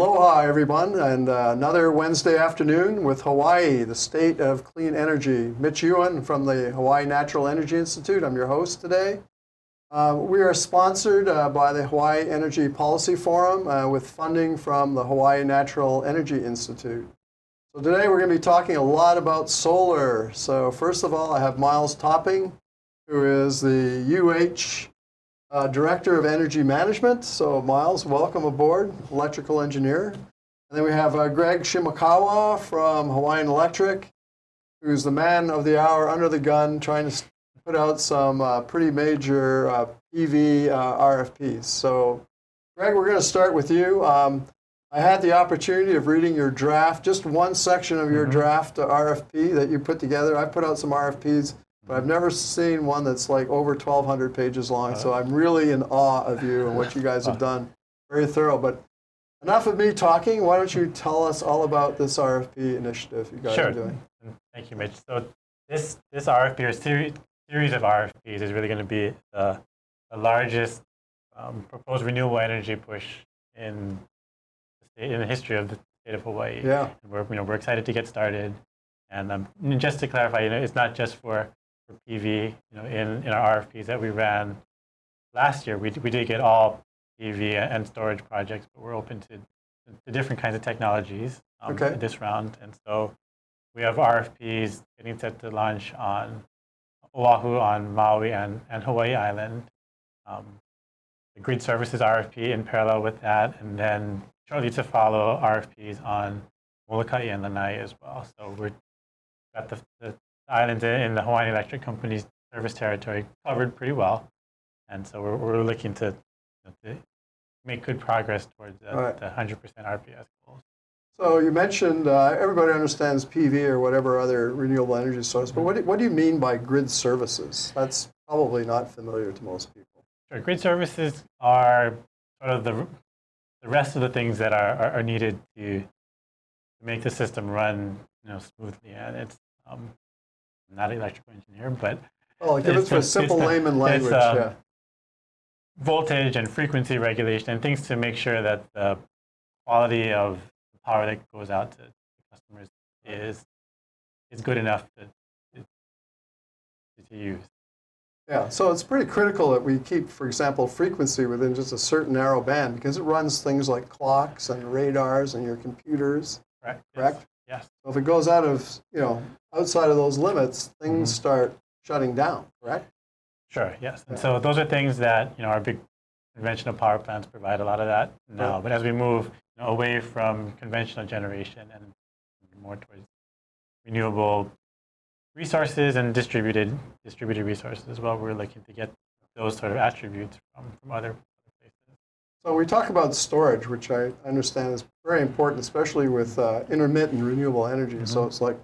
Aloha, everyone, and uh, another Wednesday afternoon with Hawaii, the state of clean energy. Mitch Ewan from the Hawaii Natural Energy Institute. I'm your host today. Uh, we are sponsored uh, by the Hawaii Energy Policy Forum uh, with funding from the Hawaii Natural Energy Institute. So today we're going to be talking a lot about solar. So first of all, I have Miles Topping, who is the UH uh, Director of Energy Management. So, Miles, welcome aboard, electrical engineer. And then we have uh, Greg Shimakawa from Hawaiian Electric, who's the man of the hour under the gun trying to put out some uh, pretty major uh, PV uh, RFPs. So, Greg, we're going to start with you. Um, I had the opportunity of reading your draft, just one section of your mm-hmm. draft RFP that you put together. I put out some RFPs but I've never seen one that's like over 1,200 pages long. So I'm really in awe of you and what you guys have done. Very thorough. But enough of me talking. Why don't you tell us all about this RFP initiative you guys sure. are doing? Thank you, Mitch. So this this RFP or series series of RFPs is really going to be the, the largest um, proposed renewable energy push in the, state, in the history of the state of Hawaii. Yeah. And we're you know we're excited to get started. And um, just to clarify, you know, it's not just for for PV, you know, in, in our RFPs that we ran last year, we, we did get all PV and storage projects, but we're open to, to different kinds of technologies um, okay. this round. And so we have RFPs getting set to launch on Oahu, on Maui, and, and Hawaii Island. Um, the grid services RFP in parallel with that, and then shortly to follow RFPs on Molokai and Lanai as well. So we're got the, the islands in the Hawaiian Electric Company's service territory covered pretty well. And so we're, we're looking to, to make good progress towards the, right. the 100% RPS goals. So you mentioned uh, everybody understands PV or whatever other renewable energy source, but what do, what do you mean by grid services? That's probably not familiar to most people. Sure. Grid services are sort of the, the rest of the things that are, are, are needed to, to make the system run you know, smoothly. And it's um, I'm not an electrical engineer, but oh, give it a simple layman language. Um, yeah. Voltage and frequency regulation and things to make sure that the quality of the power that goes out to customers is is good enough to, to, to use. Yeah, so it's pretty critical that we keep, for example, frequency within just a certain narrow band because it runs things like clocks and radars and your computers. Correct. Correct. Yes. Yes. So if it goes out of, you know, outside of those limits, things mm-hmm. start shutting down, correct? Sure, yes. And yeah. so those are things that, you know, our big conventional power plants provide a lot of that now. Right. But as we move you know, away from conventional generation and more towards renewable resources and distributed distributed resources as well, we're looking to get those sort of attributes from, from other so we talk about storage, which I understand is very important, especially with uh, intermittent renewable energy. Mm-hmm. So it's like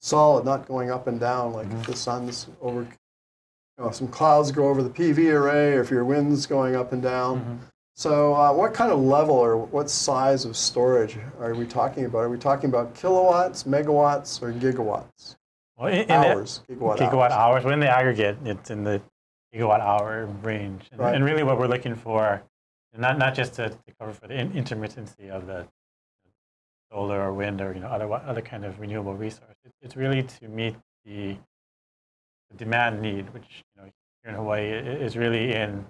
solid, not going up and down like mm-hmm. if the sun's over, you know, some clouds go over the PV array, or if your wind's going up and down. Mm-hmm. So uh, what kind of level or what size of storage are we talking about? Are we talking about kilowatts, megawatts, or gigawatts? Well, in, in hours, the, gigawatt, gigawatt hours. hours. Well, in the aggregate, it's in the gigawatt hour range. And, right. and really what we're looking for not not just to, to cover for the in, intermittency of the solar or wind or you know other other kind of renewable resource. It, it's really to meet the, the, demand need, which you know here in Hawaii is really in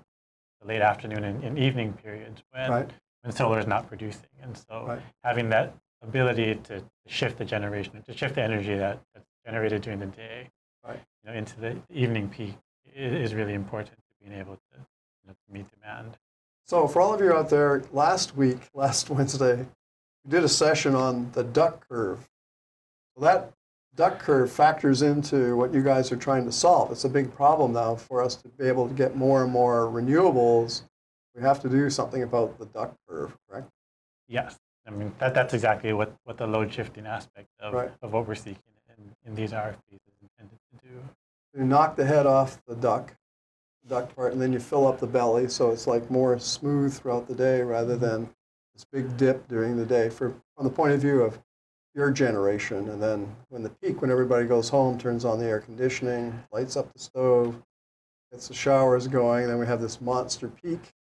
the late afternoon and, and evening periods when right. when solar is not producing, and so right. having that ability to shift the generation, to shift the energy that, that's generated during the day, right. you know, into the evening peak is, really important to being able to, you know, to meet demand. So for all of you out there, last week, last Wednesday, we did a session on the duck curve. So that duck curve factors into what you guys are trying to solve. It's a big problem now for us to be able to get more and more renewables. We have to do something about the duck curve, correct? Yes. I mean, that, that's exactly what, what the load shifting aspect of, right. of what we're seeking in, in these RFPs is intended to do. You knock the head off the duck, duct part, and then you fill up the belly, so it's like more smooth throughout the day rather mm-hmm. than this big dip during the day. For from the point of view of your generation, and then when the peak, when everybody goes home, turns on the air conditioning, lights up the stove, gets the showers going, then we have this monster peak.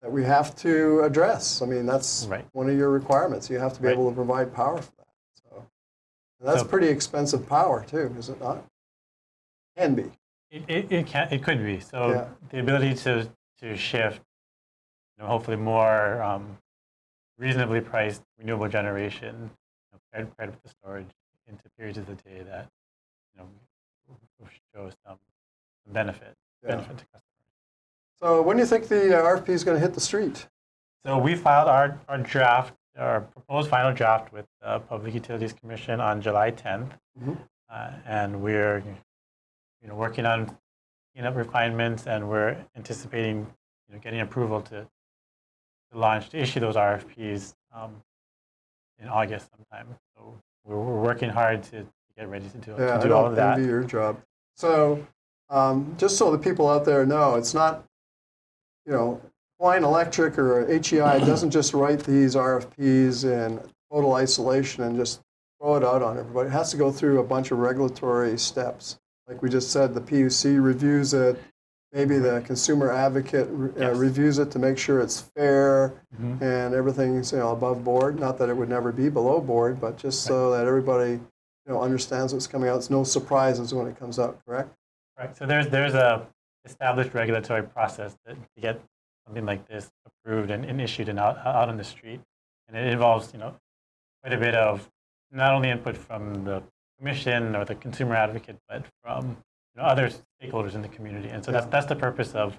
that we have to address. I mean, that's Right. one of your requirements. You have to be Right. able to provide power for that. So and that's So- pretty expensive power too, is it not? Can be. It, it, it can it could be. So Yeah. the ability to to shift, you know, hopefully more um, reasonably priced renewable generation, you know, paired, paired with the storage into periods of the day that you know show some benefit Yeah. benefit to customers. So when do you think the uh, RFP is going to hit the street? So we filed our, our draft, our proposed final draft with the Public Utilities Commission on July 10th. Mhm. Uh, and we're you know, working on cleanup refinements and we're anticipating you know, getting approval to, to launch, to issue those RFPs um, in August sometime. So we're, we're working hard to, get ready to do, Yeah, to do all of that. envy your job. So, um, just so the people out there know, it's not, you know, Hawaiian Electric or HEI doesn't just write these RFPs in total isolation and just throw it out on everybody. It has to go through a bunch of regulatory steps. Like we just said, the PUC reviews it. Maybe the consumer advocate uh, Yes. reviews it to make sure it's fair Mhm. and everything's you know above board. Not that it would never be below board, but just so that everybody you know understands what's coming out. It's no surprises when it comes out. Correct? Right. So there's there's a established regulatory process that, to get something like this approved and, and issued and out out on the street, and it involves you know quite a bit of not only input from the commission or the consumer advocate, but from you know, other stakeholders in the community. And so that's that's the purpose of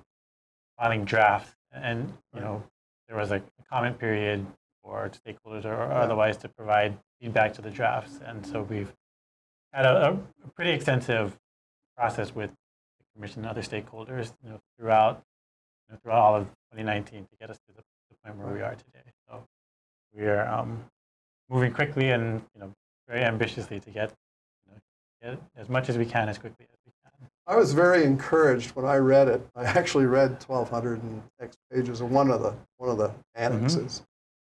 filing drafts. And you know there was a comment period for stakeholders or, or Yeah. otherwise to provide feedback to the drafts. And so we've had a, a pretty extensive process with the commission and other stakeholders you know, throughout you know, throughout all of 2019 to get us to the, the point where we are today. So we are um, moving quickly and you know very ambitiously to get, you know, get as much as we can as quickly as we can. I was very encouraged when I read it. I actually read 1,200 and X pages of one of the one of the annexes,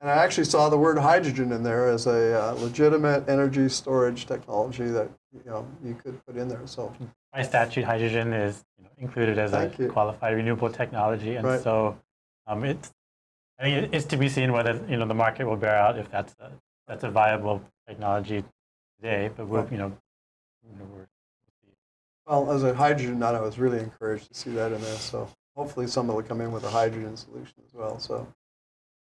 and I actually saw the word hydrogen in there as a uh, legitimate energy storage technology that you know you could put in there. So By statute, hydrogen is you know, included as Thank a you. qualified renewable technology, and Right. so um, it's I think it- it's to be seen whether you know the market will bear out if that's a, that's a viable technology today. But we'll you know, you know we're Well, as a hydrogen nut, I was really encouraged to see that in there. So hopefully someone will come in with a hydrogen solution as well. So,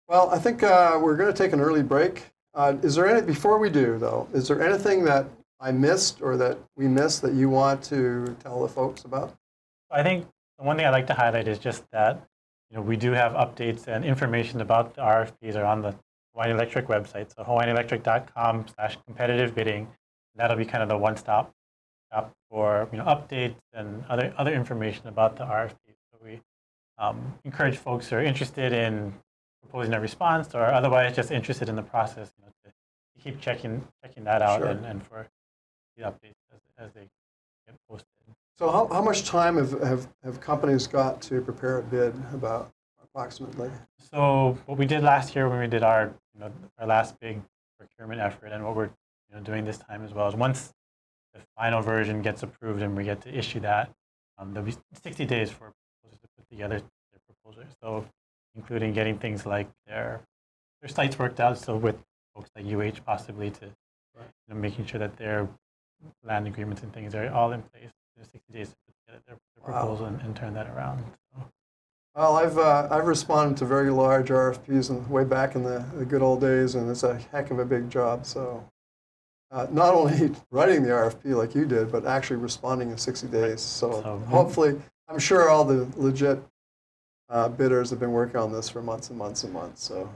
well, I think uh, we're going to take an early break. Uh, is there any before we do though? Is there anything that I missed or that we missed that you want to tell the folks about? I think the one thing I'd like to highlight is just that you know we do have updates and information about the RFPs are on the Hawaiian Electric website. So hawaiianelectric.com slash competitive bidding. That'll be kind of the one-stop shop for you know updates and other other information about the RFP. So we um, encourage folks who are interested in proposing a response or otherwise just interested in the process, you know, to, to keep checking checking that out Sure. and, and for the updates as, as they get posted. So how, how much time have, have, have companies got to prepare a bid about approximately? So what we did last year when we did our you know, our last big procurement effort, and what we're you know, doing this time as well is once the final version gets approved and we get to issue that, um, there'll be 60 days for proposers to put together their proposals. So including getting things like their their sites worked out. So with folks like UH possibly to you know, making sure that their land agreements and things are all in place. There's 60 days to put together their, their Wow. proposal and, and turn that around. So. Well, I've, uh, I've responded to very large RFPs in, way back in the, the good old days, and it's a heck of a big job. So, uh, not only writing the RFP like you did, but actually responding in 60 days. So, So- hopefully, I'm sure all the legit uh, bidders have been working on this for months and months and months. So,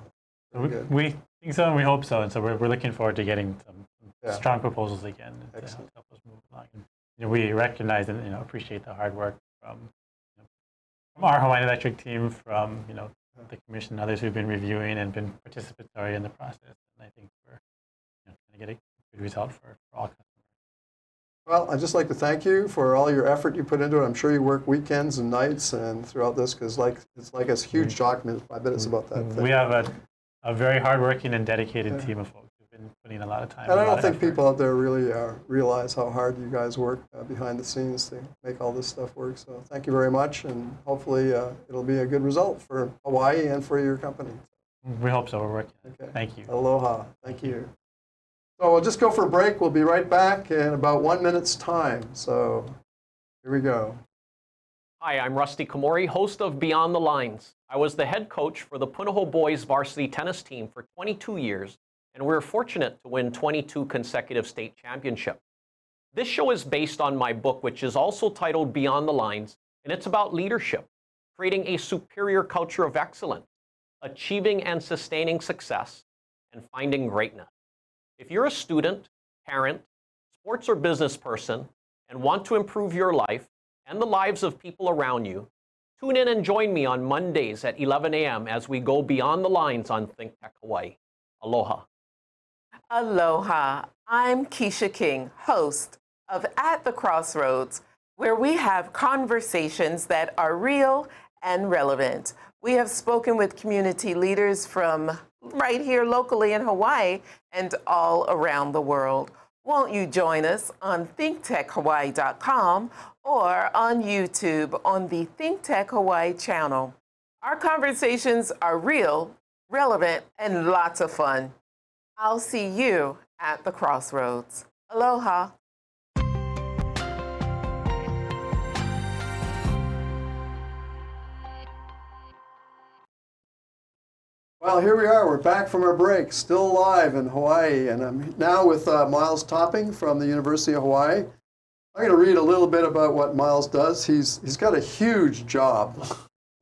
we, we think so, and we hope so, and so we're, we're looking forward to getting some, some Yeah. strong proposals again to help, Excellent. us move along. And, you know, we recognize and you know appreciate the hard work from you know, from our Hawaiian Electric team, from you know the commission, and others who've been reviewing and been participatory in the process. And I think we're you know, trying to get a good result for, for all customers. Well, I'd just like to thank you for all your effort you put into it. I'm sure you work weekends and nights and throughout this because like, it's like a huge document. I bet it's about that thick. We have a, a very hardworking and dedicated Yeah. team of folks who've been been putting a lot of time. And I don't think effort. people out there really uh, realize how hard you guys work uh, behind the scenes to make all this stuff work. So thank you very much, and hopefully uh, it'll be a good result for Hawaii and for your company. We hope so. We're working. Okay. Thank you. Aloha. Thank you. So we'll just go for a break. We'll be right back in about one minute's time. So here we go. Hi, I'm Rusty Komori, host of Beyond the Lines. I was the head coach for the Punahou boys varsity tennis team for 22 years, and we were fortunate to win 22 consecutive state championships. This show is based on my book, which is also titled Beyond the Lines, and it's about leadership, creating a superior culture of excellence, achieving and sustaining success, and finding greatness. If you're a student, parent, sports or business person, and want to improve your life and the lives of people around you, tune in and join me on Mondays at 11 a.m. as we go beyond the lines on Think Tech Hawaii. Aloha. Aloha. I'm Keisha King, host of At the Crossroads, where we have conversations that are real and relevant. We have spoken with community leaders from right here locally in Hawaii and all around the world. Won't you join us on thinktechhawaii.com or on YouTube on the Think Tech Hawaii channel? Our conversations are real, relevant, and lots of fun. I'll see you at the crossroads. Aloha. Well, here we are. We're back from our break, still live in Hawaii, and I'm now with uh, Miles Topping from the University of Hawaii. I'm going to read a little bit about what Miles does. He's he's got a huge job.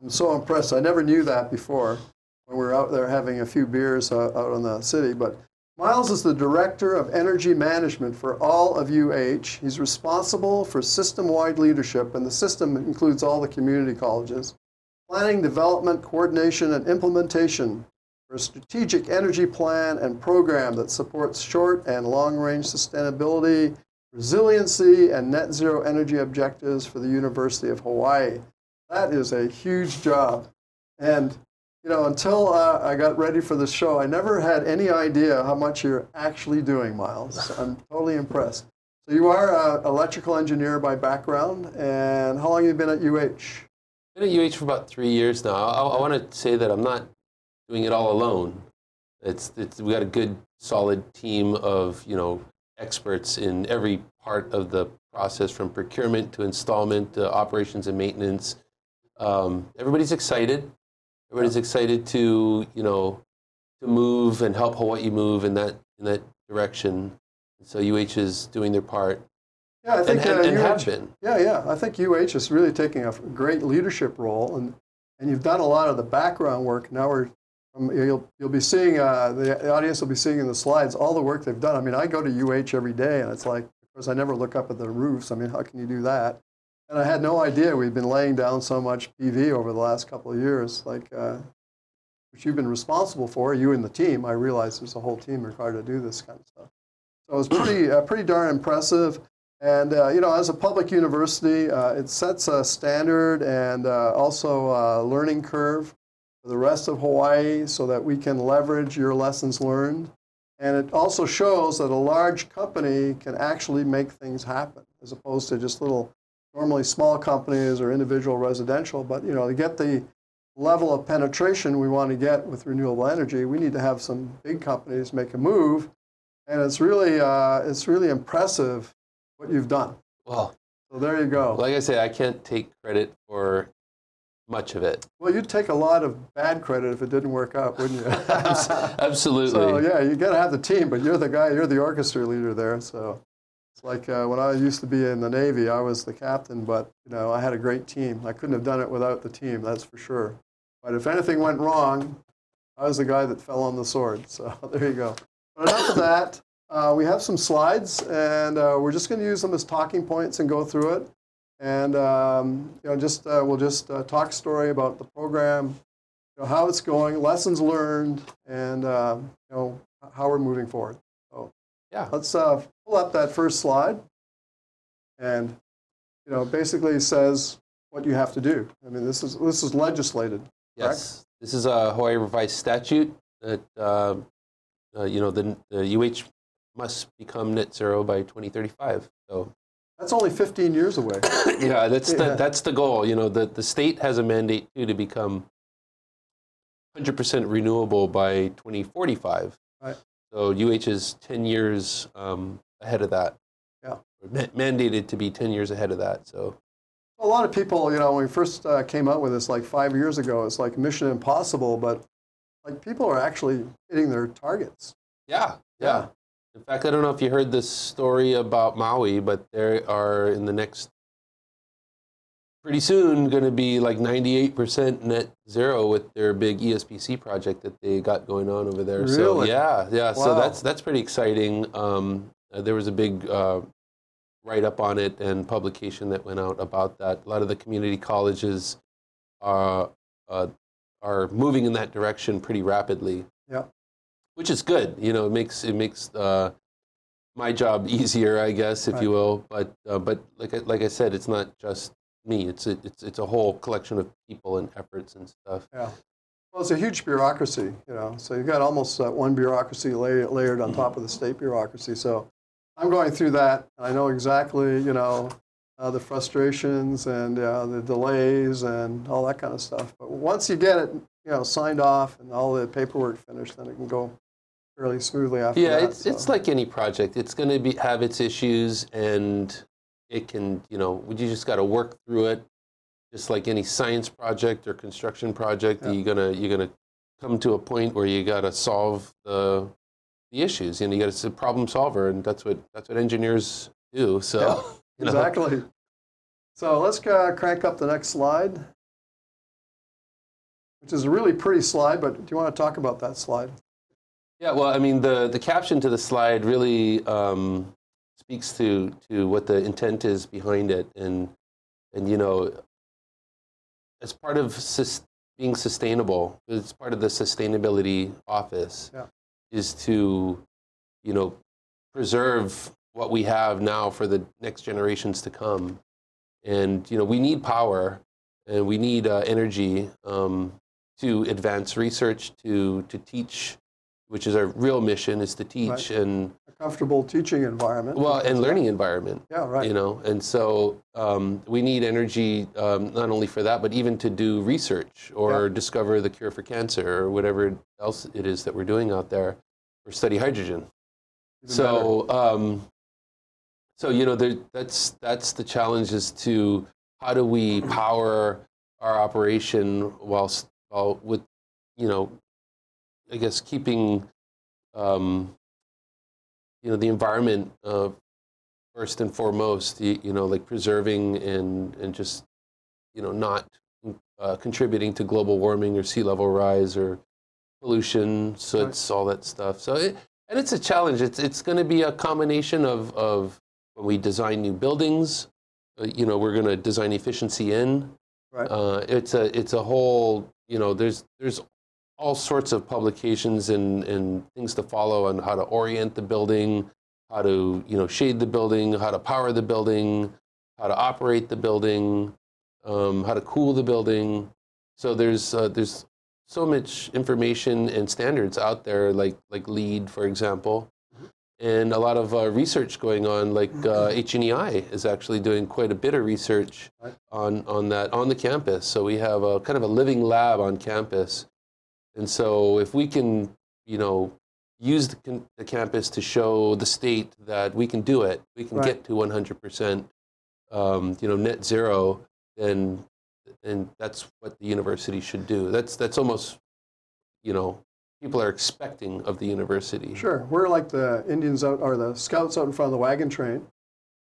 I'm so impressed. I never knew that before when we were out there having a few beers uh, out in the city. But Miles is the director of energy management for all of UH. He's responsible for system-wide leadership, and the system includes all the community colleges planning, development, coordination, and implementation for a strategic energy plan and program that supports short and long range sustainability, resiliency, and net zero energy objectives for the University of Hawaii. That is a huge job. And, you know, until uh, I got ready for this show, I never had any idea how much you're actually doing, Miles. I'm totally impressed. So, you are an electrical engineer by background, and how long have you been at UH? Been at UH for about three years now. I, I want to say that I'm not doing it all alone. It's, it's we got a good, solid team of you know experts in every part of the process, from procurement to installment to operations and maintenance. Um, everybody's excited. Everybody's excited to you know to move and help Hawaii move in that in that direction. So UH is doing their part Yeah, I think and, uh, and UH have been. Yeah, yeah. I think UH is really taking a great leadership role, and and you've done a lot of the background work. Now we're um, you'll you'll be seeing uh, the, the audience will be seeing in the slides all the work they've done. I mean, I go to UH every day, and it's like of course, I never look up at the roofs. I mean, how can you do that? And I had no idea we've been laying down so much PV over the last couple of years, like uh, which you've been responsible for. You and the team. I realized there's a whole team required to do this kind of stuff. So it's pretty uh, pretty darn impressive. And uh, you know, as a public university, uh, it sets a standard and uh, also a learning curve the rest of Hawaii, so that we can leverage your lessons learned. And it also shows that a large company can actually make things happen, as opposed to just little, normally small companies or individual residential. But you know, to get the level of penetration we want to get with renewable energy, we need to have some big companies make a move. And it's really, uh, it's really impressive what you've done. Well, So there you go. like I say, I can't take credit for much of it. Well, you'd take a lot of bad credit if it didn't work out, wouldn't you? Absolutely. so yeah, you got to have the team, but you're the guy, you're the orchestra leader there. So it's like uh, when I used to be in the Navy, I was the captain, but you know I had a great team. I couldn't have done it without the team, that's for sure. But if anything went wrong, I was the guy that fell on the sword. So there you go. But enough of that. Uh, we have some slides, and uh, we're just going to use them as talking points and go through it. And um, you know, just uh, we'll just uh, talk story about the program, you know, how it's going, lessons learned, and um, you know how we're moving forward. So Yeah. let's uh, pull up that first slide, and you know basically says what you have to do. I mean, this is this is legislated. Yes, this is a Hawaii revised statute that uh, uh, you know, the, the UH must become net zero by 2035. So That's only 15 years away. yeah, that's the Yeah. that's the goal. You know, the the state has a mandate too to become 100% renewable by 2045. Right. So UH is 10 years um, ahead of that. Yeah. Ma- mandated to be 10 years ahead of that. So A lot of people, you know, when we first uh, came out with this like five years ago, it's like mission impossible, but like people are actually hitting their targets. yeah, yeah. In fact, I don't know if you heard this story about Maui, but they are in the next pretty soon going to be like 98% net zero with their big ESPC project that they got going on over there. So Really? yeah, yeah. So that's that's pretty exciting. Um, uh, there was a big uh, write up on it and publication that went out about that. A lot of the community colleges are uh, are moving in that direction pretty rapidly. Yeah. Which is good. You know, it makes it makes uh, my job easier, I guess, if Right. you will. But uh, but like I, like I said, it's not just me. It's a, it's it's a whole collection of people and efforts and stuff. Yeah. Well, it's a huge bureaucracy, you know. So you've got almost uh, one bureaucracy lay, layered on top of the state bureaucracy. So I'm going through that. and I know exactly, you know, uh, the frustrations and uh, the delays and all that kind of stuff. But once you get it, you know, signed off and all the paperwork finished, then it can go fairly smoothly after Yeah, that. it's it's so. like any project. It's going to be have its issues, and it can you know you just got to work through it. Just like any science project or construction project, Yeah. you're gonna you're gonna come to a point where you got to solve the the issues. You know, you got to be a problem solver, and that's what that's what engineers do. So Yeah, you know. Exactly. So let's uh, crank up the next slide, which is a really pretty slide, but do you want to talk about that slide? Yeah, well, I mean, the, the caption to the slide really um, speaks to, to what the intent is behind it. And, and you know, as part of sus- being sustainable, it's part of the sustainability office, Yeah. is to, you know, preserve what we have now for the next generations to come. And, you know, we need power and we need uh, energy um, to advance research, to, to teach which is our real mission is to teach Right. and A comfortable teaching environment. well and learning environment Yeah, right. you know and so um, we need energy um, not only for that but even to do research or Yeah. discover the cure for cancer or whatever else it is that we're doing out there or study hydrogen Even so um, so you know there, that's that's the challenge is to how do we power our operation whilst while with you know I guess keeping um, you know the environment uh, first and foremost you, you know like preserving and and just you know not uh, contributing to global warming or sea level rise or pollution soots all that stuff. So it, and it's a challenge. It's it's going to be a combination of of when we design new buildings uh, you know we're going to design efficiency in. Right. uh, it's a it's a whole you know there's there's all sorts of publications and, and things to follow on how to orient the building, how to you know shade the building, how to power the building, how to operate the building, um, how to cool the building. So there's uh, there's so much information and standards out there, like like LEED, for example, and a lot of uh, research going on. Like uh, HNEI is actually doing quite a bit of research on on that on the campus. So we have a kind of a living lab on campus and so if we can, you know, use the, the campus to show the state that we can do it, we can Right. get to 100%, um, you know, net zero, then, then that's what the university should do. That's, that's almost, you know, people are expecting of the university. Sure. We're like the Indians out, or the scouts out in front of the wagon train.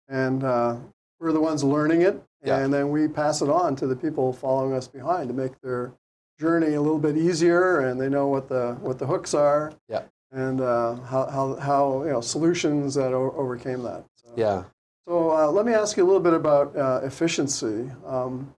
And uh, we're the ones learning it. Yeah. And then we pass it on to the people following us behind to make their journey a little bit easier and they know what the, what the hooks are. Yeah. And uh, how, how, how, you know, solutions that o- overcame that. So, Yeah. So uh, let me ask you a little bit about uh, efficiency. Um,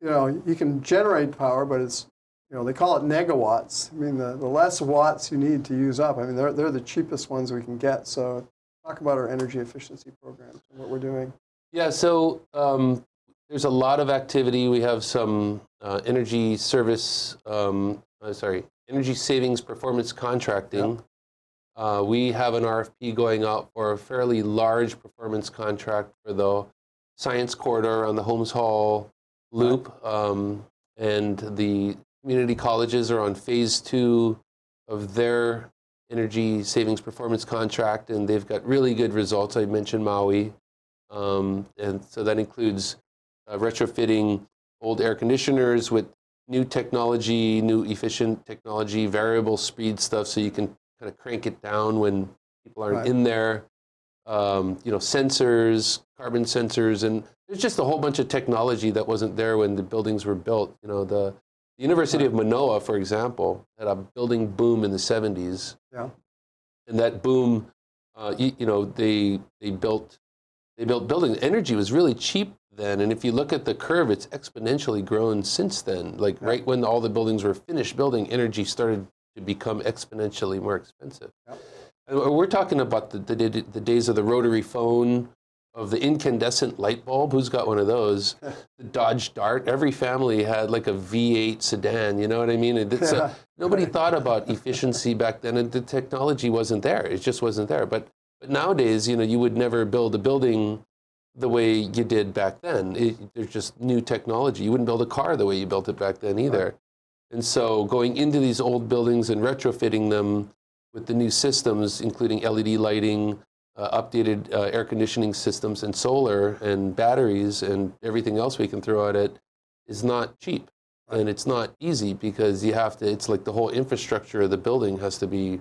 you know, you can generate power, but it's, you know, they call it negawatts. I mean, the, the less watts you need to use up, I mean, they're, they're the cheapest ones we can get. So talk about our energy efficiency programs and what we're doing. Yeah, so um, there's a lot of activity. We have some uh, energy service, um, uh, sorry, energy savings performance contracting Uh, we have an RFP going out for a fairly large performance contract for the science corridor on the Holmes Hall loop. Um, and the community colleges are on phase two of their energy savings performance contract, and they've got really good results. I mentioned Maui. Um, and so that includes uh, retrofitting old air conditioners with new technology, new efficient technology, variable speed stuff so you can kind of crank it down when people aren't Right. in there. Um, you know, sensors, carbon sensors, and there's just a whole bunch of technology that wasn't there when the buildings were built. You know, the, the University of Manoa, for example, had a building boom in the 70s. Yeah. And that boom, uh, you, you know, they they built they built buildings. Energy was really cheap then, and if you look at the curve, it's exponentially grown since then. Like Yeah. right when all the buildings were finished building, energy started to become exponentially more expensive. And we're talking about the, the, the days of the rotary phone, of the incandescent light bulb. Who's got one of those? the Dodge Dart. Every family had like a V8 sedan. You know what I mean? It's a, nobody thought about efficiency back then, and the technology wasn't there. It just wasn't there. But but nowadays, you know, you would never build a building the way you did back then. It, there's just new technology. You wouldn't build a car the way you built it back then either. And so going into these old buildings and retrofitting them with the new systems, including LED lighting, uh, updated uh, air conditioning systems, and solar and batteries and everything else we can throw at it, is not cheap. Right. And it's not easy because you have to. It's like the whole infrastructure of the building has to be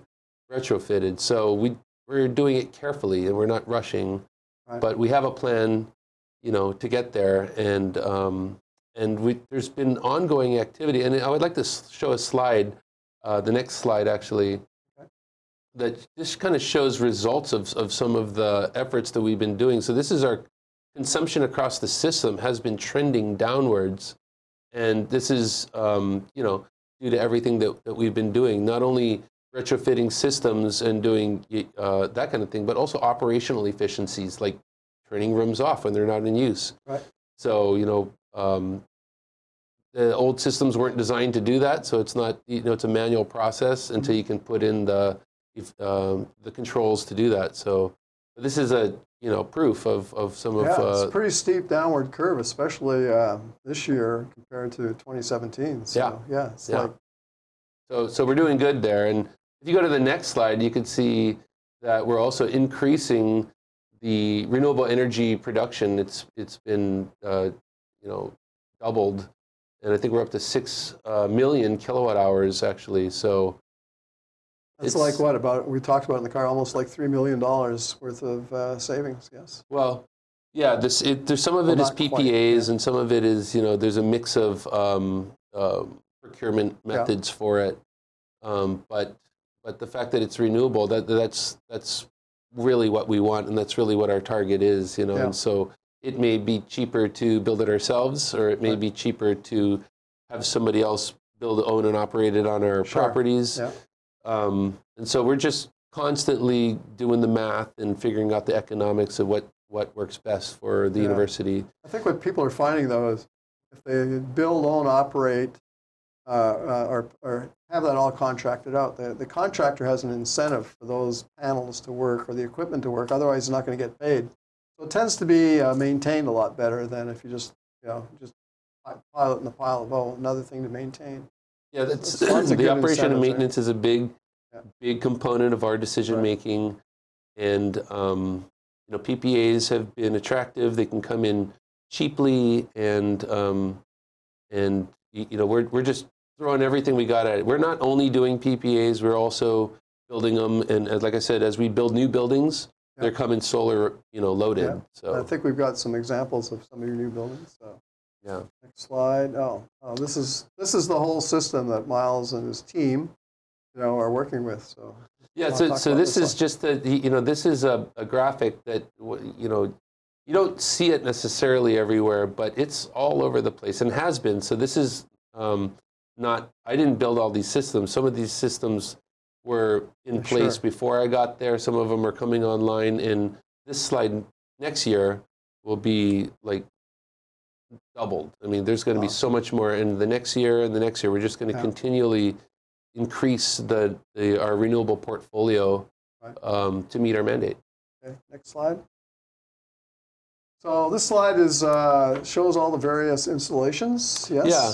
retrofitted. So we we're doing it carefully and we're not rushing, Right. but we have a plan, you know, to get there. And um, and we, there's been ongoing activity. And I would like to show a slide, uh, the next slide actually, that just kind of shows results of, of some of the efforts that we've been doing. So this is our consumption across the system has been trending downwards. And this is, um, you know, due to everything that, that we've been doing, not only retrofitting systems and doing uh, that kind of thing, but also operational efficiencies like turning rooms off when they're not in use. Right. So, you know, um, the old systems weren't designed to do that, so it's not, you know, it's a manual process until you can put in the, if, um, the controls to do that. So this is a, you know, proof of, of some of, Yeah, it's uh, a pretty steep downward curve, especially uh, this year compared to 2017. So, Yeah. yeah, it's Yeah. like So, so we're doing good there. And if you go to the next slide, you can see that we're also increasing the renewable energy production. It's it's been uh, you know doubled, and I think we're up to six uh, million kilowatt hours actually. So It's It's- like what about we talked about in the car, almost like three million dollars worth of uh, savings. Yes. well, yeah, this it, there's some of Well, it is not quite, PPAs, yeah. and some of it is you know there's a mix of um, um procurement Yeah. methods for it. Um, but but the fact that it's renewable that that's that's really what we want, and that's really what our target is. You know, Yeah. and so it may be cheaper to build it ourselves, or it may Right. be cheaper to have somebody else build, own, and operate it on our Sure. properties. Yeah. Um, and so we're just constantly doing the math and figuring out the economics of what, what works best for the Yeah. university. I think what people are finding though is if they build, own, operate, or, or have that all contracted out, the, the contractor has an incentive for those panels to work or the equipment to work. Otherwise, he's not going to get paid. So it tends to be uh, maintained a lot better than if you just, you know, just pi- pile it in the pile of oh, another thing to maintain. Yeah, that's It's lots the operation and maintenance is a big, Yeah. big component of our decision Right. making, and um, you know PPAs have been attractive. They can come in cheaply, and um, and you know we're we're just throwing everything we got at it. We're not only doing PPAs, we're also building them, and as, like I said, as we build new buildings, Yeah. they're coming solar, you know, loaded. Yeah. So I think we've got some examples of some of your new buildings. So. yeah. Next slide. Oh, oh, this is this is the whole system that Miles and his team, you know, are working with. So Yeah, so, so this this is just a, you know, this is a, a graphic that, you know, you don't see it necessarily everywhere, but it's all over the place and has been. So this is um, not, I didn't build all these systems. Some of these systems were in place sure. before I got there. Some of them are coming online. And this slide next year will be like doubled. I mean, there's going to be so much more in the next year and the next year. We're just going to Yeah. continually increase the, the our renewable portfolio Right. um, to meet our mandate. Okay, next slide. So this slide is uh, shows all the various installations. Yes. Yeah.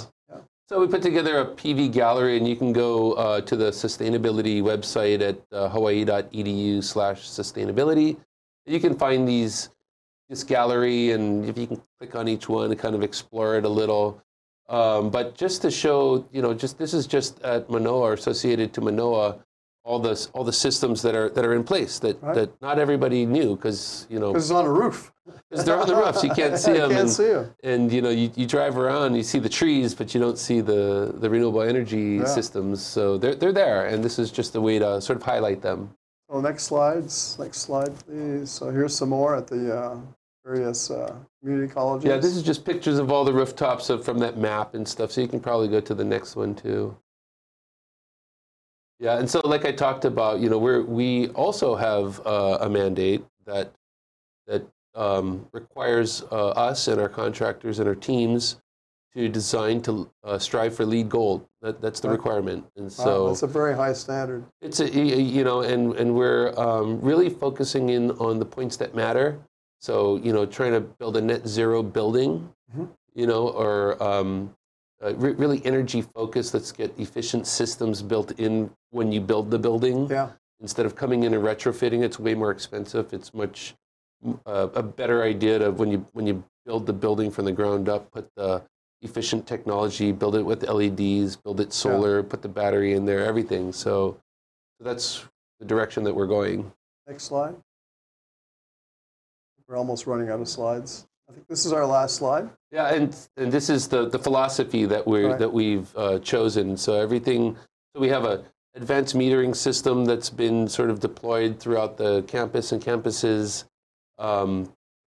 So we put together a PV gallery, and you can go uh, to the sustainability website at uh, hawaii.edu/sustainability. You can find these this gallery, and if you can click on each one kind of explore it a little. Um, but just to show, you know, just this is just at Manoa associated to Manoa, all the all the systems that are that are in place that, Right. that not everybody knew because you know Because it's on a roof. because they're on the roofs, you can't see them. can't and, see 'em. and you know you, you drive around, you see the trees, but you don't see the the renewable energy Yeah. systems. So they're they're there, and this is just a way to sort of highlight them. So next slides. Next slide, please. So here's some more at the uh, various uh, community colleges. Yeah, this is just pictures of all the rooftops of, from that map and stuff. So you can probably go to the next one too. Yeah, and so like I talked about, you know, we're we also have uh, a mandate that that um, requires uh, us and our contractors and our teams to design to uh, strive for LEED gold. That, that's the requirement, and Wow, so that's a very high standard. it's a you know, and and we're um, really focusing in on the points that matter. So you know, trying to build a net zero building, Mhm. you know, or um, uh, re- really energy focused. Let's get efficient systems built in when you build the building Yeah. instead of coming in and retrofitting. It's way more expensive. It's much uh, a better idea to when you when you build the building from the ground up, put the efficient technology, build it with LEDs, build it solar, put the battery in there, everything. So, so that's the direction that we're going. Next slide. We're almost running out of slides. I think this is our last slide. Yeah, and and this is the the philosophy that we are Right. that we've uh, chosen. So everything. So we have a advanced metering system that's been sort of deployed throughout the campus and campuses. Um,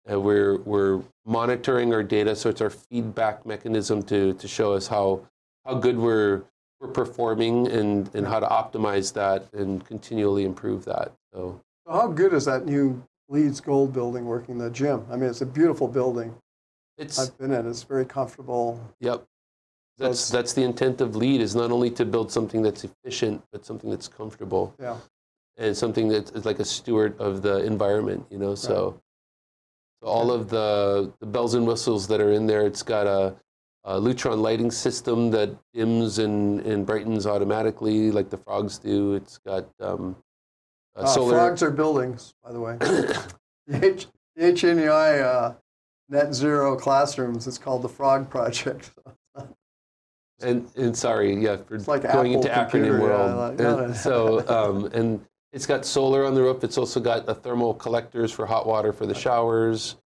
and we're we're monitoring our data, so it's our feedback mechanism to to show us how how good we're we're performing and and how to optimize that and continually improve that. So how good is that new Leeds Gold building working, the gym? I mean, it's a beautiful building. it's I've been in. It's very comfortable. Yep. That's it's- that's the intent of LEED is not only to build something that's efficient, but something that's comfortable Yeah. and something that is like a steward of the environment. You know, so, so all of the the bells and whistles that are in there, it's got a, a Lutron lighting system that dims and, and brightens automatically, like the frogs do. It's got um, Uh, solar. Frogs are buildings, by the way. The H- the HNEI uh, net zero classrooms, it's called the Frog Project. And, and sorry, yeah, for like going Apple into computer, acronym yeah, world. like- And so, um, and it's got solar on the roof. It's also got the thermal collectors for hot water for the showers.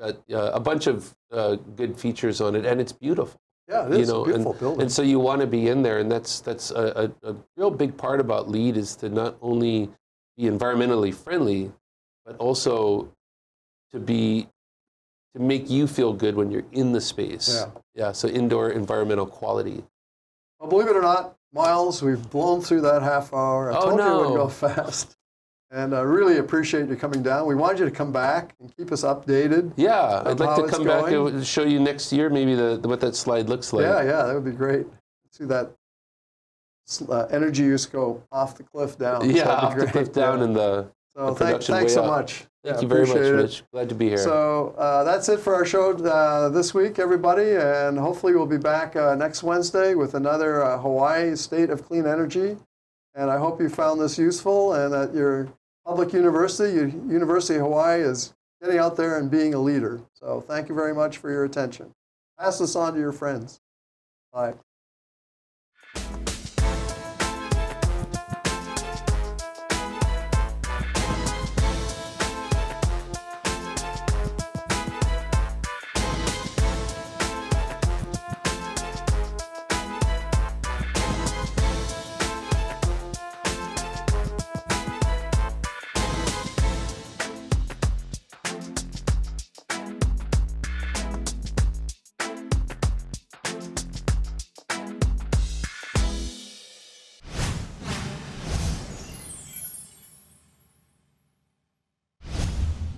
Got uh, a bunch of uh, good features on it, and it's beautiful. Yeah, it is you know, a beautiful building. And so you want to be in there, and that's that's a, a, a real big part about LEED is to not only be environmentally friendly, but also to be to make you feel good when you're in the space. Yeah. Yeah. So indoor environmental quality. Well, believe it or not, Miles, we've blown through that half hour. I Oh, told you it would go fast. And I really appreciate you coming down. We wanted you to come back and keep us updated. Yeah, I'd like to come back and show you next year maybe the, what that slide looks like. yeah, yeah, that would be great. See that uh, energy use go off the cliff down. Yeah, off the cliff down Yeah. and the. So the thank, thanks so up. much. Thank Yeah, you very much, it. Mitch. Glad to be here. So uh, that's it for our show uh, this week, everybody. And hopefully we'll be back uh, next Wednesday with another uh, Hawaii State of Clean Energy. And I hope you found this useful and that your public university, your University of Hawaii, is getting out there and being a leader. So thank you very much for your attention. Pass this on to your friends. Bye.